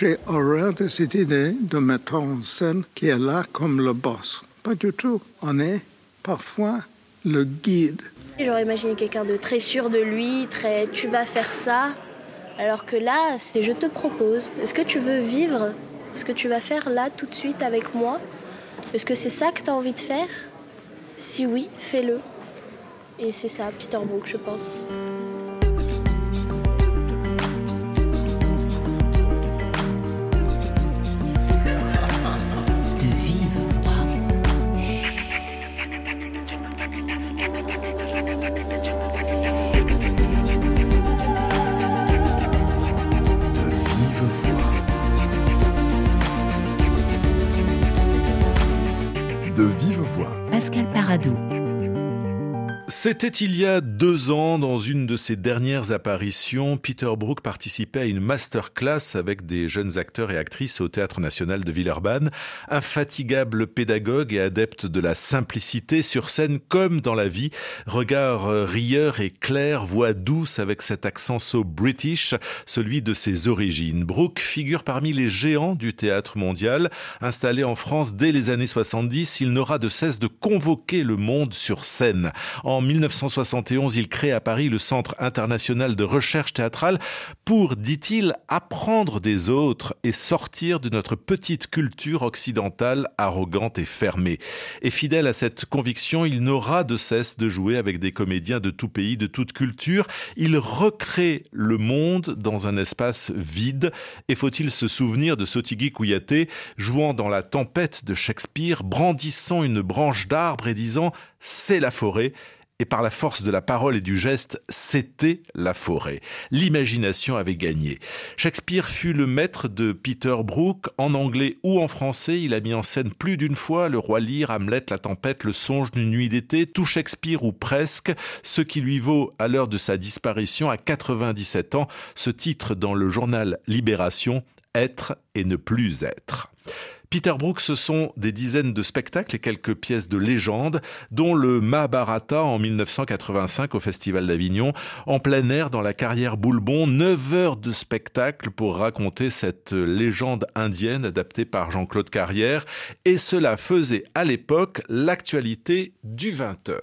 J'ai horreur de cette idée de mettre en scène qui est là comme le boss. Pas du tout. On est parfois le guide. J'aurais imaginé quelqu'un de très sûr de lui, très tu vas faire ça. Alors que là, c'est je te propose. Est-ce que tu veux vivre ce que tu vas faire là tout de suite avec moi? Est-ce que c'est ça que tu as envie de faire? Si oui, fais-le. Et c'est ça, Peter Brook, je pense. Pascal Paradou. C'était il y a deux ans, dans une de ses dernières apparitions, Peter Brook participait à une masterclass avec des jeunes acteurs et actrices au Théâtre National de Villeurbanne. Infatigable pédagogue et adepte de la simplicité sur scène comme dans la vie. Regard euh, rieur et clair, voix douce avec cet accent so british, celui de ses origines. Brook figure parmi les géants du théâtre mondial. Installé en France dès les années 70, il n'aura de cesse de convoquer le monde sur scène. 1971, il crée à Paris le Centre international de recherche théâtrale pour, dit-il, apprendre des autres et sortir de notre petite culture occidentale arrogante et fermée. Et fidèle à cette conviction, il n'aura de cesse de jouer avec des comédiens de tout pays, de toute culture. Il recrée le monde dans un espace vide. Et faut-il se souvenir de Sotigui Kouyaté jouant dans la tempête de Shakespeare, brandissant une branche d'arbre et disant c'est la forêt et par la force de la parole et du geste, c'était la forêt. L'imagination avait gagné. Shakespeare fut le maître de Peter Brook, en anglais ou en français. Il a mis en scène plus d'une fois le roi Lear, Hamlet, la tempête, le songe d'une nuit d'été, tout Shakespeare ou presque, ce qui lui vaut, à l'heure de sa disparition, à 97 ans, ce titre dans le journal Libération, Être et ne plus être. Peter Brook, ce sont des dizaines de spectacles et quelques pièces de légende, dont le Mahabharata en 1985 au Festival d'Avignon, en plein air dans la carrière Boulbon, 9 heures de spectacle pour raconter cette légende indienne adaptée par Jean-Claude Carrière, et cela faisait à l'époque l'actualité du 20h.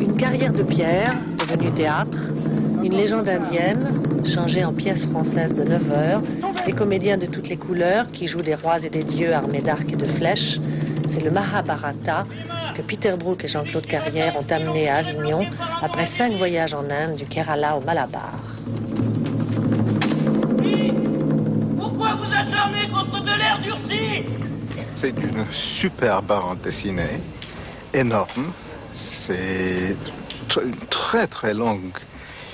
Une carrière de pierre devenue théâtre une légende indienne, changée en pièce française de 9 heures, des comédiens de toutes les couleurs qui jouent des rois et des dieux armés d'arcs et de flèches. C'est le Mahabharata que Peter Brook et Jean-Claude Carrière ont amené à Avignon après cinq voyages en Inde, du Kerala au Malabar. Pourquoi vous acharnez contre de l'air durci? C'est une super bande dessinée, énorme. C'est une très très longue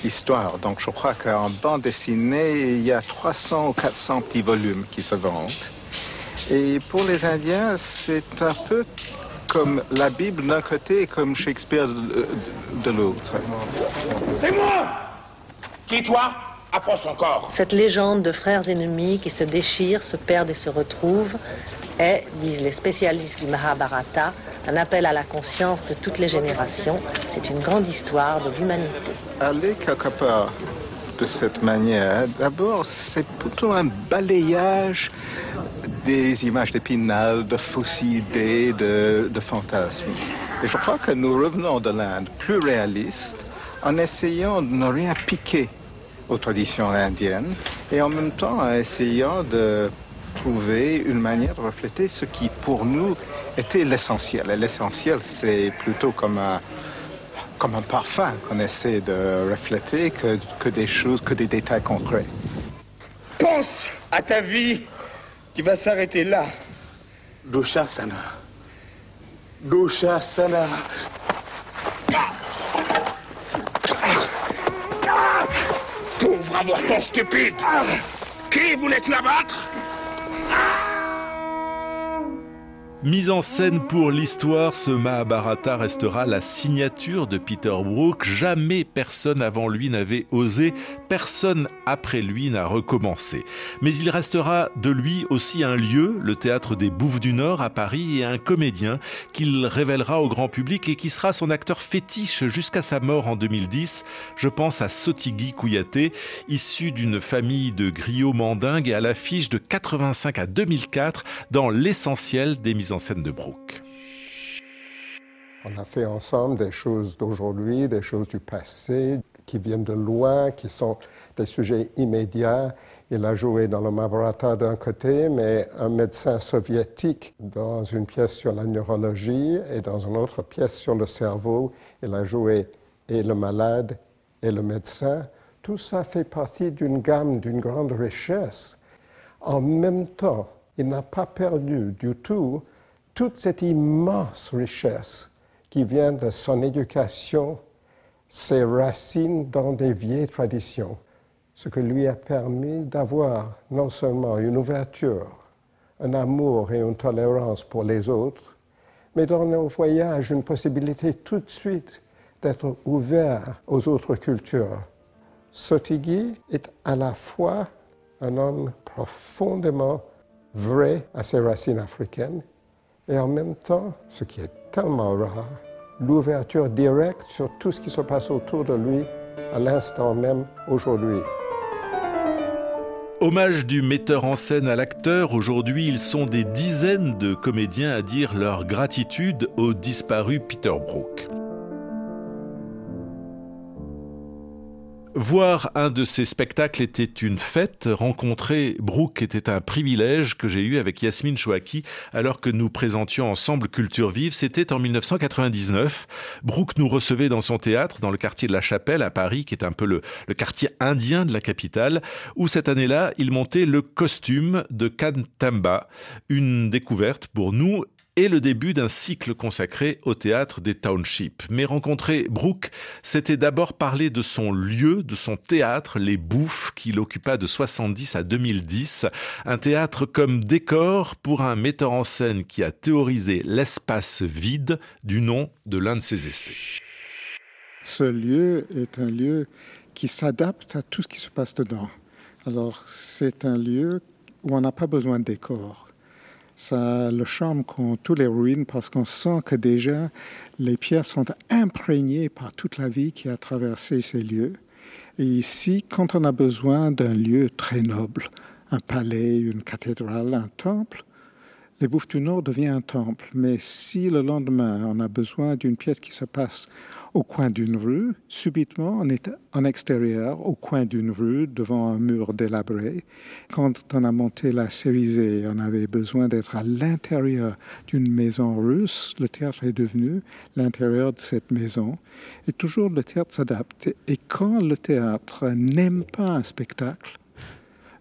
histoire. Donc je crois qu'en bande dessinée, il y a 300 ou 400 petits volumes qui se vendent. Et pour les Indiens, c'est un peu comme la Bible d'un côté et comme Shakespeare de, l'autre. C'est moi Qui toi? Approche encore. Cette légende de frères ennemis qui se déchirent, se perdent et se retrouvent est, disent les spécialistes du Mahabharata, un appel à la conscience de toutes les générations. C'est une grande histoire de l'humanité. Aller quelque part de cette manière, d'abord, c'est plutôt un balayage des images d'épinal, de fausses idées, de, de fantasmes. Et je crois que nous revenons de l'Inde plus réaliste en essayant de ne rien piquer aux traditions indiennes et en même temps en essayant de trouver une manière de refléter ce qui, pour nous, était l'essentiel. Et l'essentiel, c'est plutôt comme un, comme un parfum qu'on essaie de refléter que, que des choses, que des détails concrets. Pense à ta vie qui va s'arrêter là. Sana. Sana. Pauvre avorton stupide. Qui voulait-tu abattre? Mise en scène pour l'histoire, ce Mahabharata restera la signature de Peter Brook. Jamais personne avant lui n'avait osé, personne après lui n'a recommencé. Mais il restera de lui aussi un lieu, le théâtre des Bouffes du Nord à Paris, et un comédien qu'il révélera au grand public et qui sera son acteur fétiche jusqu'à sa mort en 2010. Je pense à Sotigui Kouyaté, issu d'une famille de griots mandingues et à l'affiche de 85 à 2004 dans l'essentiel des mises scène de Brooke. On a fait ensemble des choses d'aujourd'hui, des choses du passé, qui viennent de loin, qui sont des sujets immédiats. Il a joué dans le Mahabharata d'un côté, mais un médecin soviétique dans une pièce sur la neurologie et dans une autre pièce sur le cerveau. Il a joué et le malade et le médecin. Tout ça fait partie d'une gamme d'une grande richesse. En même temps, il n'a pas perdu du tout toute cette immense richesse qui vient de son éducation, ses racines dans des vieilles traditions, ce qui lui a permis d'avoir non seulement une ouverture, un amour et une tolérance pour les autres, mais dans nos voyages une possibilité tout de suite d'être ouvert aux autres cultures. Sotigui est à la fois un homme profondément vrai à ses racines africaines et en même temps, ce qui est tellement rare, l'ouverture directe sur tout ce qui se passe autour de lui à l'instant même aujourd'hui. Hommage du metteur en scène à l'acteur, aujourd'hui ils sont des dizaines de comédiens à dire leur gratitude au disparu Peter Brook. Voir un de ces spectacles était une fête. Rencontrer Brooke était un privilège que j'ai eu avec Yasmine Chouaki alors que nous présentions ensemble Culture Vive. C'était en 1999. Brooke nous recevait dans son théâtre, dans le quartier de la Chapelle à Paris, qui est un peu le, quartier indien de la capitale, où cette année-là, il montait le costume de Kantamba. Une découverte pour nous et le début d'un cycle consacré au théâtre des townships. Mais rencontrer Brooke, c'était d'abord parler de son lieu, de son théâtre, les Bouffes, qu'il occupa de 70 à 2010. Un théâtre comme décor pour un metteur en scène qui a théorisé l'espace vide du nom de l'un de ses essais. Ce lieu est un lieu qui s'adapte à tout ce qui se passe dedans. Alors, c'est un lieu où on n'a pas besoin de décor ça le charme qu'ont tous les ruines parce qu'on sent que déjà les pierres sont imprégnées par toute la vie qui a traversé ces lieux. Et ici, quand on a besoin d'un lieu très noble, un palais, une cathédrale, un temple, les Bouffes du Nord devient un temple. Mais si le lendemain, on a besoin d'une pièce qui se passe au coin d'une rue, subitement, on est en extérieur, au coin d'une rue, devant un mur délabré. Quand on a monté la Cérisée, on avait besoin d'être à l'intérieur d'une maison russe. Le théâtre est devenu l'intérieur de cette maison. Et toujours, le théâtre s'adapte. Et quand le théâtre n'aime pas un spectacle,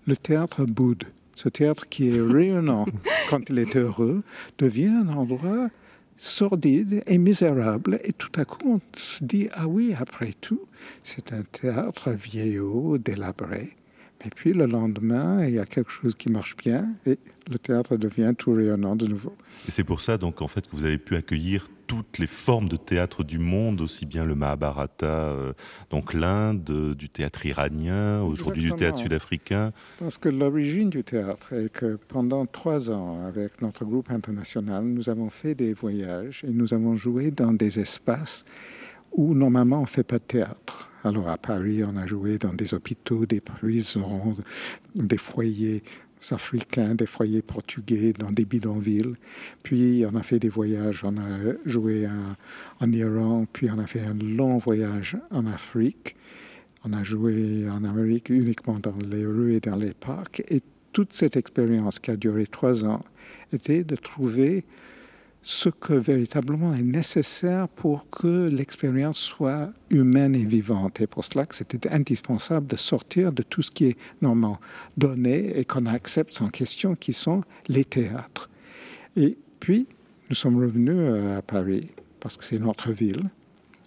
le théâtre boude. Ce théâtre qui est rayonnant quand il est heureux devient un endroit sordide et misérable. Et tout à coup, on se dit, ah oui, après tout, c'est un théâtre vieillot, délabré. Et puis le lendemain, il y a quelque chose qui marche bien et le théâtre devient tout rayonnant de nouveau. Et c'est pour ça donc en fait que vous avez pu accueillir toutes les formes de théâtre du monde, aussi bien le Mahabharata, euh, donc l'Inde, du théâtre iranien, aujourd'hui du théâtre sud-africain. Parce que l'origine du théâtre est que pendant trois ans, avec notre groupe international, nous avons fait des voyages et nous avons joué dans des espaces où normalement on ne fait pas de théâtre. Alors à Paris, on a joué dans des hôpitaux, des prisons, des foyers africains, des foyers portugais, dans des bidonvilles. Puis on a fait des voyages, on a joué en Iran, puis on a fait un long voyage en Afrique. On a joué en Amérique uniquement dans les rues et dans les parcs. Et toute cette expérience qui a duré trois ans était de trouver ce que véritablement est nécessaire pour que l'expérience soit humaine et vivante. Et pour cela c'était indispensable de sortir de tout ce qui est normalement donné et qu'on accepte sans question, qui sont les théâtres. Et puis, nous sommes revenus euh, à Paris, parce que c'est notre ville.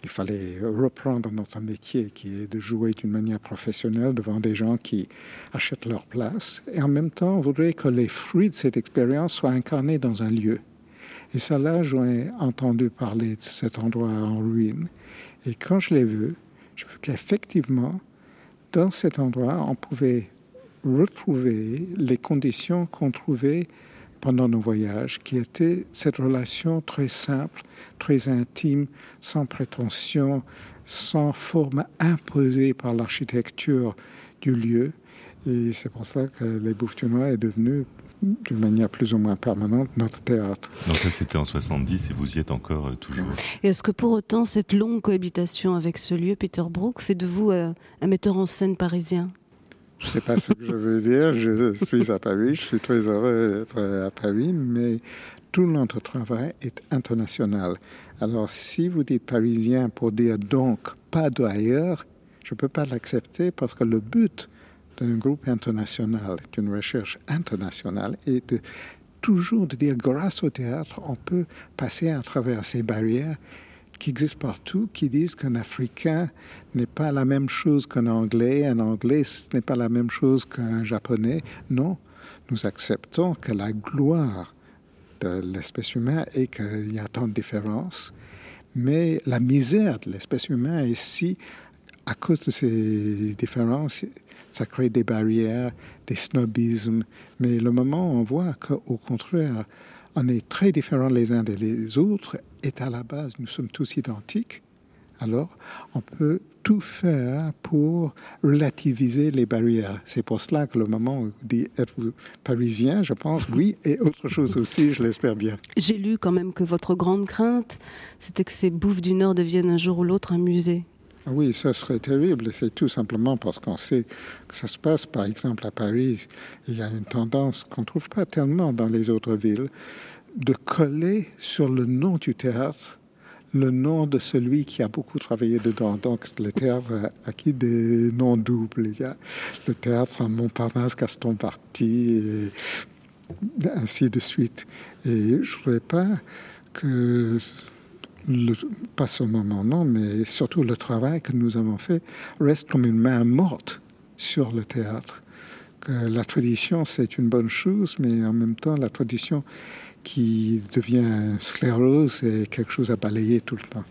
Il fallait reprendre notre métier, qui est de jouer d'une manière professionnelle devant des gens qui achètent leur place. Et en même temps, on voudrait que les fruits de cette expérience soient incarnés dans un lieu. Et ça, là, j'ai entendu parler de cet endroit en ruine. Et quand je l'ai vu, je vu qu'effectivement, dans cet endroit, on pouvait retrouver les conditions qu'on trouvait pendant nos voyages, qui étaient cette relation très simple, très intime, sans prétention, sans forme imposée par l'architecture du lieu. Et c'est pour ça que les Bouffes-du-Noir est devenu d'une manière plus ou moins permanente notre théâtre. Donc ça c'était en 70 et vous y êtes encore euh, toujours. Est-ce que pour autant cette longue cohabitation avec ce lieu, Peter Brook, fait de vous euh, un metteur en scène parisien? Je ne sais pas ce que je veux dire. Je suis à Paris, je suis très heureux d'être à Paris, mais tout notre travail est international. Alors, si vous dites parisien pour dire donc pas d'ailleurs, je ne peux pas l'accepter parce que le but d'un groupe international, d'une recherche internationale, est de toujours de dire grâce au théâtre, on peut passer à travers ces barrières qui existent partout, qui disent qu'un Africain n'est pas la même chose qu'un Anglais, un Anglais n'est pas la même chose qu'un Japonais. Non, nous acceptons que la gloire de l'espèce humaine est qu'il y a tant de différences, mais la misère de l'espèce humaine est si, à cause de ces différences, ça crée des barrières, des snobismes. Mais le moment où on voit qu'au contraire, on est très différents les uns des autres et à la base, nous sommes tous identiques, alors on peut tout faire pour relativiser les barrières. C'est pour cela que le moment où dites êtes-vous parisien, je pense oui, et autre chose aussi, je l'espère bien. J'ai lu quand même que votre grande crainte, c'était que ces bouffes du Nord deviennent un jour ou l'autre un musée. Ah oui, ça serait terrible. C'est tout simplement parce qu'on sait que ça se passe, par exemple, à Paris. Il y a une tendance qu'on ne trouve pas tellement dans les autres villes de coller sur le nom du théâtre le nom de celui qui a beaucoup travaillé dedans. Donc, le théâtre a acquis des noms doubles. Il y a le théâtre à Montparnasse, Gaston Party, et ainsi de suite. Et je ne voudrais pas que pas seulement mon nom, mais surtout le travail que nous avons fait reste comme une main morte sur le théâtre. La tradition, c'est une bonne chose, mais en même temps, la tradition qui devient sclérose et quelque chose à balayer tout le temps.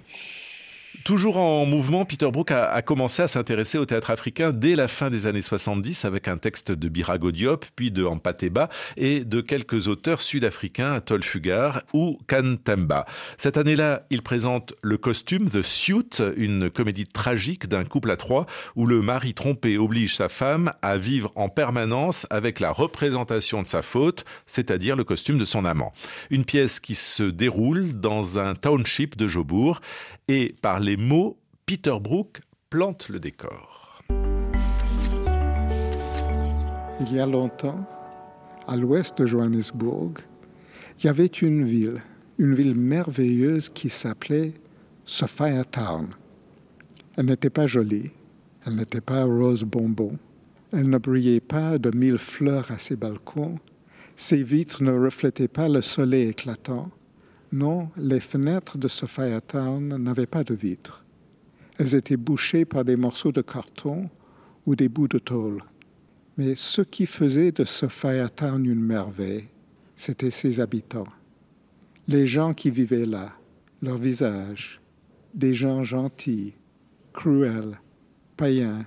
Toujours en mouvement, Peter Brook a, commencé à s'intéresser au théâtre africain dès la fin des années 70 avec un texte de Birago Diop, puis de Ampateba et de quelques auteurs sud-africains, Atol Fugar ou Kantemba. Cette année-là, il présente Le Costume, The Suit, une comédie tragique d'un couple à trois où le mari trompé oblige sa femme à vivre en permanence avec la représentation de sa faute, c'est-à-dire le costume de son amant. Une pièce qui se déroule dans un township de Jobourg et par les mots, Peter Brook plante le décor. Il y a longtemps, à l'ouest de Johannesburg, il y avait une ville, une ville merveilleuse qui s'appelait Sophia Town. Elle n'était pas jolie, elle n'était pas rose bonbon, elle ne brillait pas de mille fleurs à ses balcons, ses vitres ne reflétaient pas le soleil éclatant, non, les fenêtres de Sophia Town n'avaient pas de vitres. Elles étaient bouchées par des morceaux de carton ou des bouts de tôle. Mais ce qui faisait de Sophia Town une merveille, c'était ses habitants. Les gens qui vivaient là, leurs visages, des gens gentils, cruels, païens,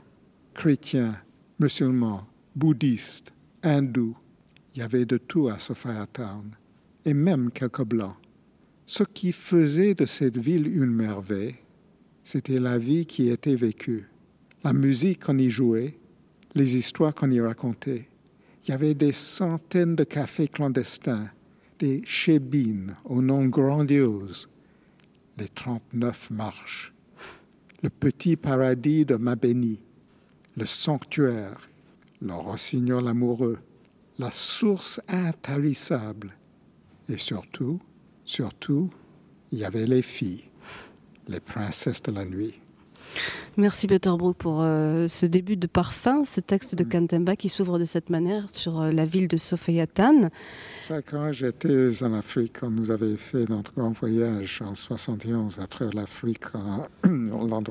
chrétiens, musulmans, bouddhistes, hindous. Il y avait de tout à Sophia Town, et même quelques blancs. Ce qui faisait de cette ville une merveille, c'était la vie qui était vécue, la musique qu'on y jouait, les histoires qu'on y racontait. Il y avait des centaines de cafés clandestins, des chébines au nom grandiose, les 39 marches, le petit paradis de Mabéni, le sanctuaire, le rossignol amoureux, la source intarissable et surtout Surtout, il y avait les filles, les princesses de la nuit. Merci Peter Brook pour euh, ce début de parfum, ce texte de mm. Kantemba qui s'ouvre de cette manière sur euh, la ville de Sophiatan. Ça, quand j'étais en Afrique, on nous avait fait notre grand voyage en 71 à travers l'Afrique en, en Land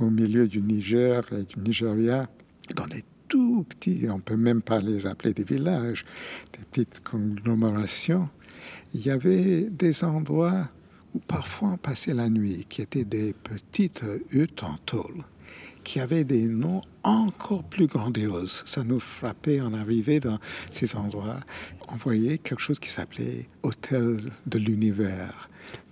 au milieu du Niger et du Nigeria, dans des tout petits, on peut même pas les appeler des villages, des petites conglomérations. Il y avait des endroits où parfois on passait la nuit, qui étaient des petites huttes en tôle, qui avaient des noms encore plus grandioses. Ça nous frappait en arrivant dans ces endroits. On voyait quelque chose qui s'appelait Hôtel de l'Univers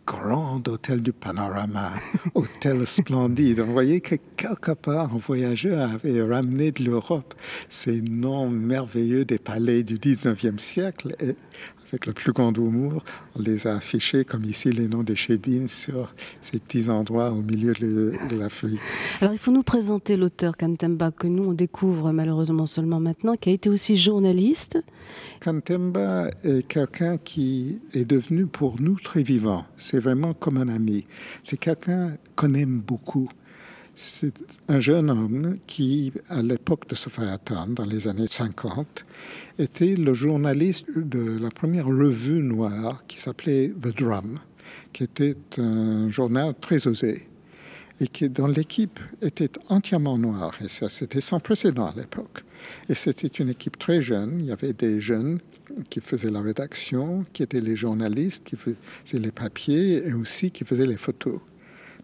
grand hôtel du panorama, hôtel splendide. On voyait que quelque part, un voyageur avait ramené de l'Europe ces noms merveilleux des palais du 19e siècle. Et avec le plus grand humour, on les a affichés comme ici les noms des chébines sur ces petits endroits au milieu de, l'Afrique. Alors il faut nous présenter l'auteur Kantemba que nous on découvre malheureusement seulement maintenant, qui a été aussi journaliste. Kantemba est quelqu'un qui est devenu pour nous très vivant. C'est vraiment comme un ami. C'est quelqu'un qu'on aime beaucoup. C'est un jeune homme qui, à l'époque de Sophiaton, dans les années 50, était le journaliste de la première revue noire qui s'appelait The Drum, qui était un journal très osé et qui, dans l'équipe, était entièrement noir. Et ça, c'était sans précédent à l'époque. Et c'était une équipe très jeune. Il y avait des jeunes qui faisaient la rédaction, qui étaient les journalistes, qui faisaient les papiers et aussi qui faisaient les photos.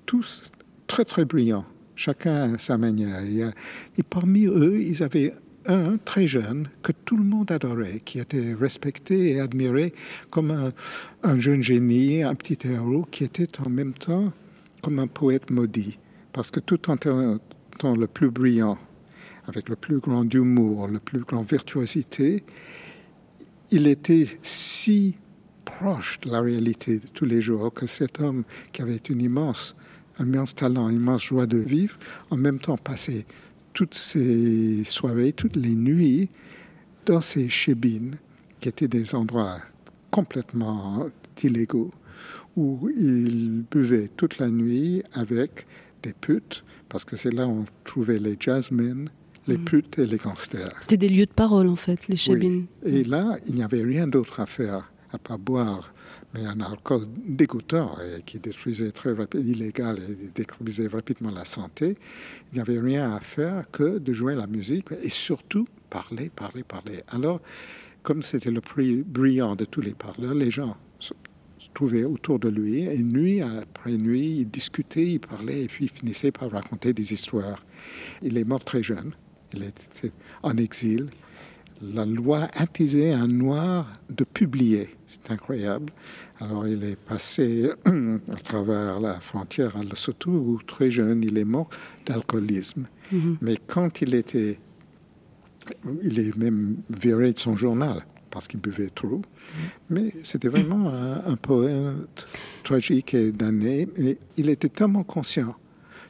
Tous très, très brillants chacun à sa manière. Et, parmi eux, ils avaient un très jeune que tout le monde adorait, qui était respecté et admiré comme un, jeune génie, un petit héros, qui était en même temps comme un poète maudit. Parce que tout en étant le plus brillant, avec le plus grand humour, le plus grand virtuosité, il était si proche de la réalité de tous les jours que cet homme qui avait une immense immense talent, immense joie de vivre, en même temps passer toutes ces soirées, toutes les nuits dans ces chébines, qui étaient des endroits complètement illégaux, où il buvait toute la nuit avec des putes, parce que c'est là où on trouvait les jazzmen, les mm. putes et les gangsters. C'était des lieux de parole, en fait, les chébines. Et là, il n'y avait rien d'autre à faire à part boire mais un alcool dégoûtant et qui détruisait très rapidement, illégal et détruisait rapidement la santé, il n'y avait rien à faire que de jouer la musique et surtout parler, parler, parler. Alors, comme c'était le plus brillant de tous les parleurs, les gens se trouvaient autour de lui et nuit après nuit, ils discutaient, ils parlaient et puis ils finissaient par raconter des histoires. Il est mort très jeune, il était en exil, la loi interdisait un noir de publier. C'est incroyable. Alors il est passé à travers la frontière à Lesotho où très jeune il est mort d'alcoolisme. Mhm. Mais quand il était, il est même viré de son journal parce qu'il buvait trop. Mais c'était vraiment un, un, poète tragique et damné. Et il était tellement conscient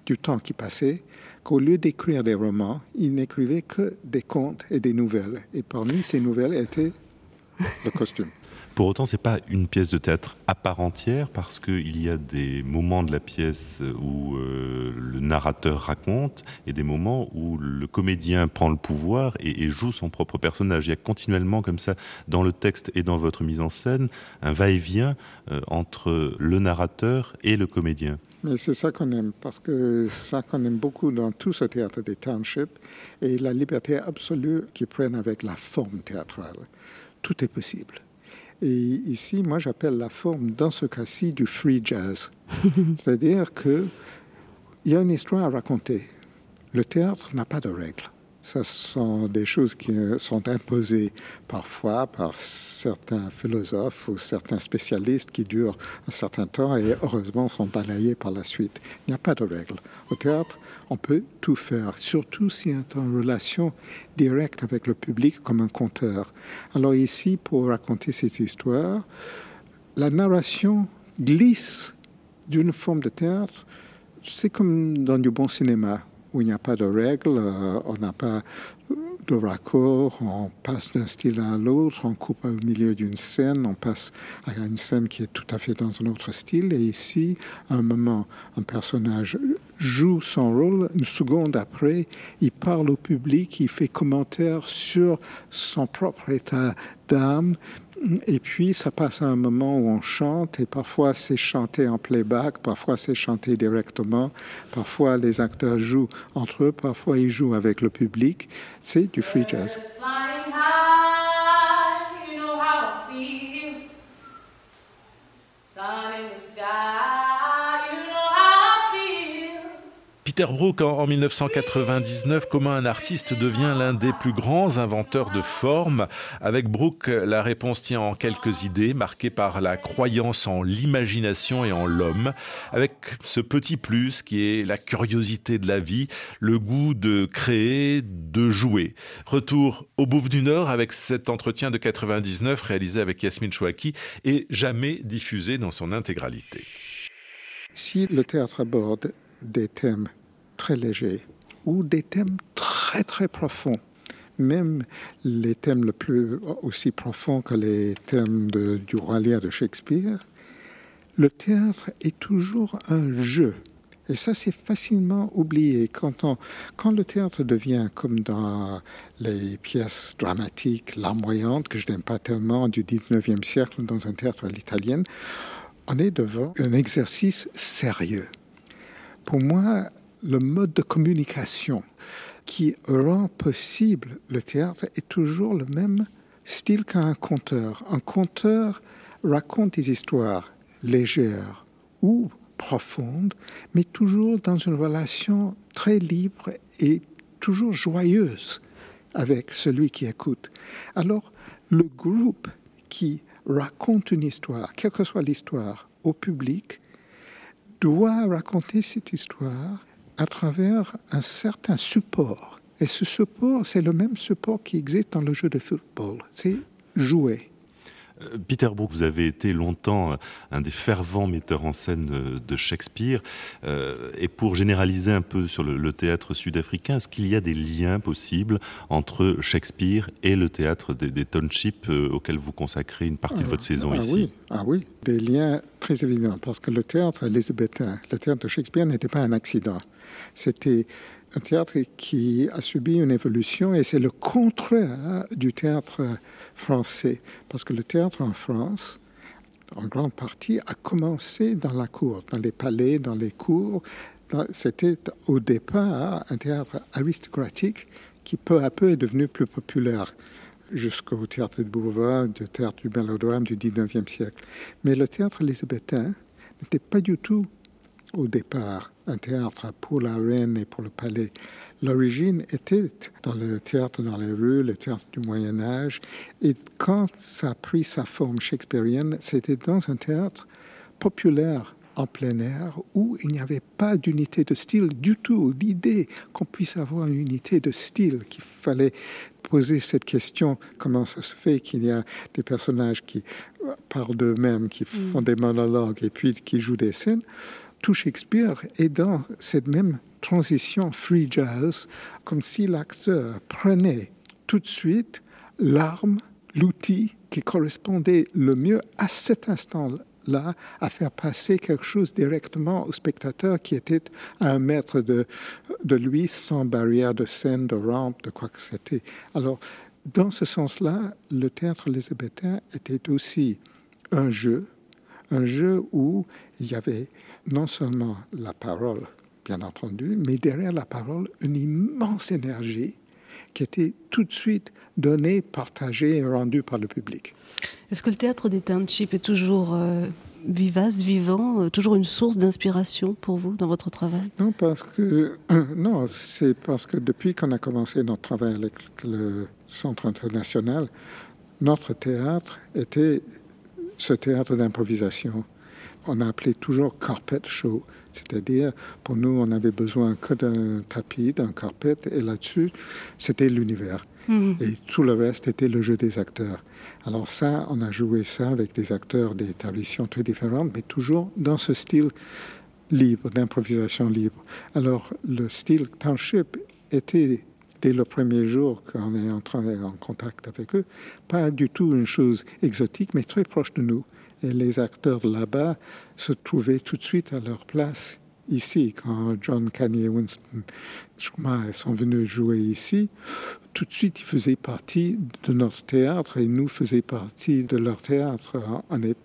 du temps qui passait qu'au lieu d'écrire des romans, il n'écrivait que des contes et des nouvelles. Et parmi ces nouvelles était le costume. Pour autant, c'est pas une pièce de théâtre à part entière parce qu'il y a des moments de la pièce où euh, le narrateur raconte et des moments où le comédien prend le pouvoir et, joue son propre personnage. Il y a continuellement comme ça dans le texte et dans votre mise en scène un va-et-vient euh, entre le narrateur et le comédien. Mais c'est ça qu'on aime, parce que ça qu'on aime beaucoup dans tout ce théâtre des townships et la liberté absolue qu'ils prennent avec la forme théâtrale. Tout est possible. Et ici, moi, j'appelle la forme, dans ce cas-ci, du free jazz. C'est-à-dire qu'il y a une histoire à raconter. Le théâtre n'a pas de règles. Ce sont des choses qui sont imposées parfois par certains philosophes ou certains spécialistes qui durent un certain temps et heureusement sont balayés par la suite. Il n'y a pas de règles. Au théâtre, on peut tout faire, surtout si on est en relation directe avec le public comme un conteur. Alors ici, pour raconter ces histoires, la narration glisse d'une forme de théâtre. C'est comme dans du bon cinéma où il n'y a pas de règles, euh, on n'a pas de raccord, on passe d'un style à l'autre, on coupe au milieu d'une scène, on passe à une scène qui est tout à fait dans un autre style. Et ici, à un moment, un personnage joue son rôle, une seconde après, il parle au public, il fait commentaire sur son propre état d'âme, et puis, ça passe à un moment où on chante, et parfois c'est chanté en playback, parfois c'est chanté directement, parfois les acteurs jouent entre eux, parfois ils jouent avec le public. C'est du free jazz. Peter Brook, en 1999, comment un artiste devient l'un des plus grands inventeurs de formes? Avec Brook, la réponse tient en quelques idées, marquées par la croyance en l'imagination et en l'homme, avec ce petit plus qui est la curiosité de la vie, le goût de créer, de jouer. Retour au Bouffe du Nord avec cet entretien de 99 réalisé avec Yasmine Chouaki et jamais diffusé dans son intégralité. Si le théâtre aborde des thèmes très légers ou des thèmes très très profonds, même les thèmes le plus aussi profonds que les thèmes du roi Lear de Shakespeare, le théâtre est toujours un jeu. Et ça, c'est facilement oublié. Quand, on, quand le théâtre devient comme dans les pièces dramatiques larmoyantes, que je n'aime pas tellement, du 19e siècle dans un théâtre à l'italienne, on est devant un exercice sérieux. Pour moi, le mode de communication qui rend possible le théâtre est toujours le même style qu'un conteur. Un conteur raconte des histoires légères ou profondes, mais toujours dans une relation très libre et toujours joyeuse avec celui qui écoute. Alors, le groupe qui raconte une histoire, quelle que soit l'histoire, au public, doit raconter cette histoire à travers un certain support. Et ce support, c'est le même support qui existe dans le jeu de football. C'est jouer. Euh, Peter Brook, vous avez été longtemps euh, un des fervents metteurs en scène euh, de Shakespeare. Et pour généraliser un peu sur le, théâtre sud-africain, est-ce qu'il y a des liens possibles entre Shakespeare et le théâtre des, des townships auquel vous consacrez une partie de votre saison ah ici? oui, Ah oui, des liens très évidents, parce que le théâtre élisabétain, le théâtre de Shakespeare n'était pas un accident. C'était un théâtre qui a subi une évolution et c'est le contraire du théâtre français. Parce que le théâtre en France, en grande partie, a commencé dans la cour, dans les palais, dans les cours. C'était au départ un théâtre aristocratique qui peu à peu est devenu plus populaire jusqu'au théâtre de Beauvoir, du théâtre du mélodrame du 19e siècle. Mais le théâtre élisabétain n'était pas du tout au départ un théâtre pour la reine et pour le palais. L'origine était dans le théâtre dans les rues, le théâtre du Moyen Âge. Et quand ça a pris sa forme shakespearienne, c'était dans un théâtre populaire en plein air où il n'y avait pas d'unité de style du tout. L'idée qu'on puisse avoir une unité de style, qu'il fallait poser cette question, comment ça se fait qu'il y a des personnages qui parlent d'eux-mêmes, qui font mm. des monologues et puis qui jouent des scènes, tout Shakespeare est dans cette même transition free jazz, comme si l'acteur prenait tout de suite l'arme, l'outil qui correspondait le mieux à cet instant-là à faire passer quelque chose directement au spectateur qui était à un mètre de, lui, sans barrière de scène, de rampe, de quoi que c'était. Alors, dans ce sens-là, le théâtre élisabétain était aussi un jeu, un jeu où il y avait non seulement la parole, bien entendu, mais derrière la parole, une immense énergie qui était tout de suite donnée, partagée et rendue par le public. Est-ce que le théâtre des townships est toujours euh, vivace, vivant, euh, toujours une source d'inspiration pour vous dans votre travail? Non, parce que non, c'est parce que depuis qu'on a commencé notre travail avec le Centre international, notre théâtre était ce théâtre d'improvisation on a appelé toujours carpet show. C'est-à-dire, pour nous, on avait besoin que d'un tapis, d'un carpet, et là-dessus, c'était l'univers. Mhm. Et tout le reste était le jeu des acteurs. Alors ça, on a joué ça avec des acteurs des traditions très différentes, mais toujours dans ce style libre, d'improvisation libre. Alors le style township était dès le premier jour qu'on est entré en contact avec eux, pas du tout une chose exotique, mais très proche de nous. Et les acteurs là-bas se trouvaient tout de suite à leur place ici. Quand John Canny et Winston Schumacher sont venus jouer ici, tout de suite ils faisaient partie de notre théâtre et nous faisions partie de leur théâtre. On est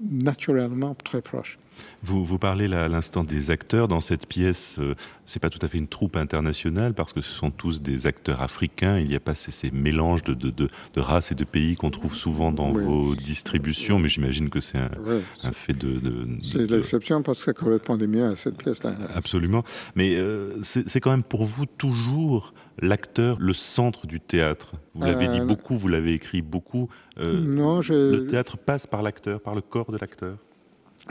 naturellement très proches. Vous, vous parlez là à l'instant des acteurs. Dans cette pièce, euh, c'est pas tout à fait une troupe internationale parce que ce sont tous des acteurs africains. Il n'y a pas ces, ces mélanges de, de, de, de, races et de pays qu'on trouve souvent dans oui. vos distributions, mais j'imagine que c'est un, oui, un, fait de. c'est l'exception parce que ça correspondait mieux à cette pièce-là. Absolument. Mais euh, c'est quand même pour vous toujours l'acteur le centre du théâtre. Vous l'avez euh... dit beaucoup, vous l'avez écrit beaucoup. Euh, non, je... Le théâtre passe par l'acteur, par le corps de l'acteur.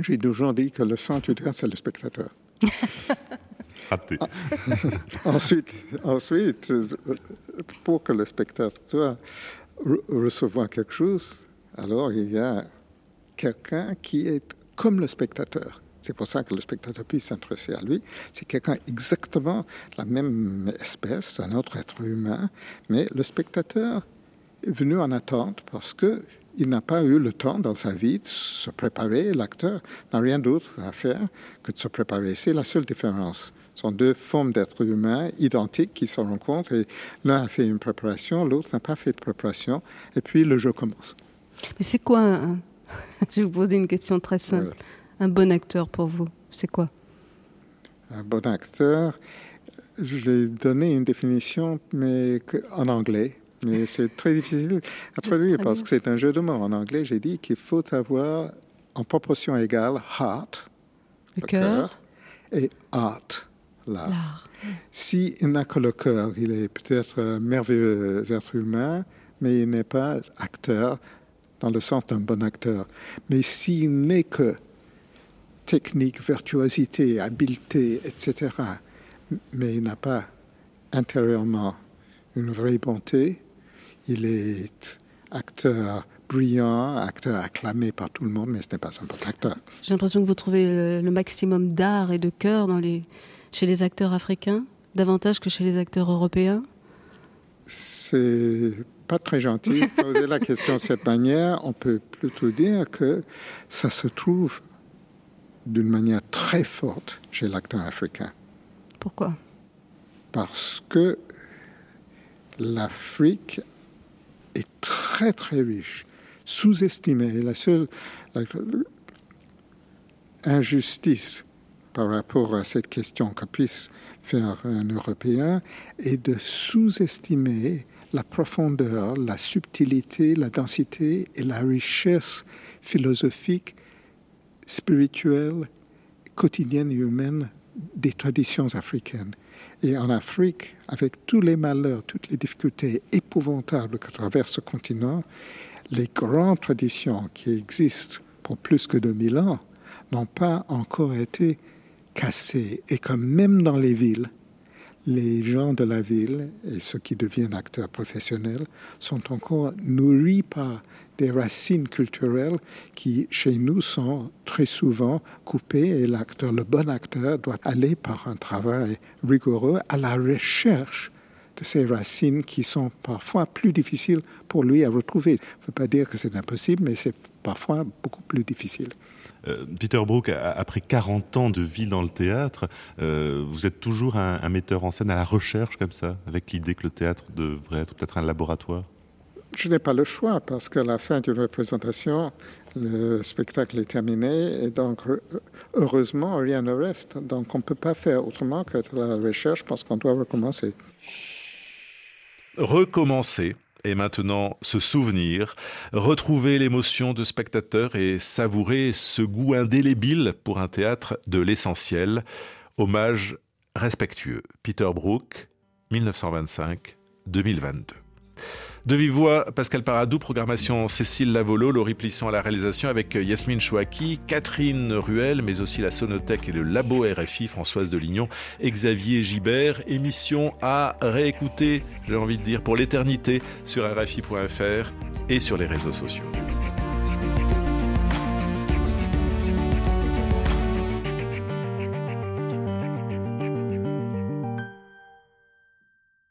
J'ai toujours dit que le centre du c'est le spectateur. Raté. ensuite, ensuite, pour que le spectateur re recevoir quelque chose, alors il y a quelqu'un qui est comme le spectateur. C'est pour ça que le spectateur puisse s'intéresser à lui. C'est quelqu'un exactement la même espèce, un autre être humain, mais le spectateur est venu en attente parce que il n'a pas eu le temps dans sa vie de se préparer. L'acteur n'a rien d'autre à faire que de se préparer. C'est la seule différence. Ce sont deux formes d'êtres humains identiques qui se rencontrent et l'un a fait une préparation, l'autre n'a pas fait de préparation et puis le jeu commence. Mais c'est quoi un... Je vais vous poser une question très simple. Un bon acteur pour vous, c'est quoi? Un bon acteur, j'ai donné une définition, mais en anglais. Mais c'est très difficile à traduire parce que c'est un jeu de mots. En anglais, j'ai dit qu'il faut avoir en proportion égale heart, le, le cœur, et art, l'art. S'il n'a que le cœur, il est peut-être un merveilleux être humain, mais il n'est pas acteur dans le sens d'un bon acteur. Mais s'il n'est que technique, virtuosité, habileté, etc., mais il n'a pas intérieurement une vraie bonté, il est acteur brillant, acteur acclamé par tout le monde, mais ce n'est pas un bon acteur. J'ai l'impression que vous trouvez le, le maximum d'art et de cœur dans les, chez les acteurs africains, davantage que chez les acteurs européens C'est pas très gentil de poser la question de cette manière. On peut plutôt dire que ça se trouve d'une manière très forte chez l'acteur africain. Pourquoi? Parce que l'Afrique est très très riche, sous-estimée. La seule injustice par rapport à cette question que puisse faire un Européen est de sous-estimer la profondeur, la subtilité, la densité et la richesse philosophique, spirituelle, quotidienne et humaine des traditions africaines. Et en Afrique, avec tous les malheurs, toutes les difficultés épouvantables que traverse ce continent, les grandes traditions qui existent pour plus que 2000 ans n'ont pas encore été cassées. Et comme même dans les villes, les gens de la ville et ceux qui deviennent acteurs professionnels sont encore nourris par des racines culturelles qui, chez nous, sont très souvent coupées et l'acteur, le bon acteur, doit aller par un travail rigoureux à la recherche de ces racines qui sont parfois plus difficiles pour lui à retrouver. Je ne veux pas dire que c'est impossible, mais c'est parfois beaucoup plus difficile. Euh, Peter Brook, après 40 ans de vie dans le théâtre, euh, vous êtes toujours un, un, metteur en scène à la recherche comme ça, avec l'idée que le théâtre devrait être peut-être un laboratoire? Je n'ai pas le choix parce qu'à la fin d'une représentation, le spectacle est terminé et donc heureusement rien ne reste. Donc on ne peut pas faire autrement que de la recherche parce qu'on doit recommencer. Recommencer et maintenant se souvenir, retrouver l'émotion de spectateur et savourer ce goût indélébile pour un théâtre de l'essentiel. Hommage respectueux. Peter Brook, 1925-2022. De vive Pascal Paradou, programmation Cécile Lavolo, Laurie Plisson à la réalisation avec Yasmine Chouaki, Catherine Ruel, mais aussi la Sonothèque et le Labo RFI, Françoise Delignon, Xavier Gibert. Émission à réécouter, j'ai envie de dire, pour l'éternité sur RFI.fr et sur les réseaux sociaux.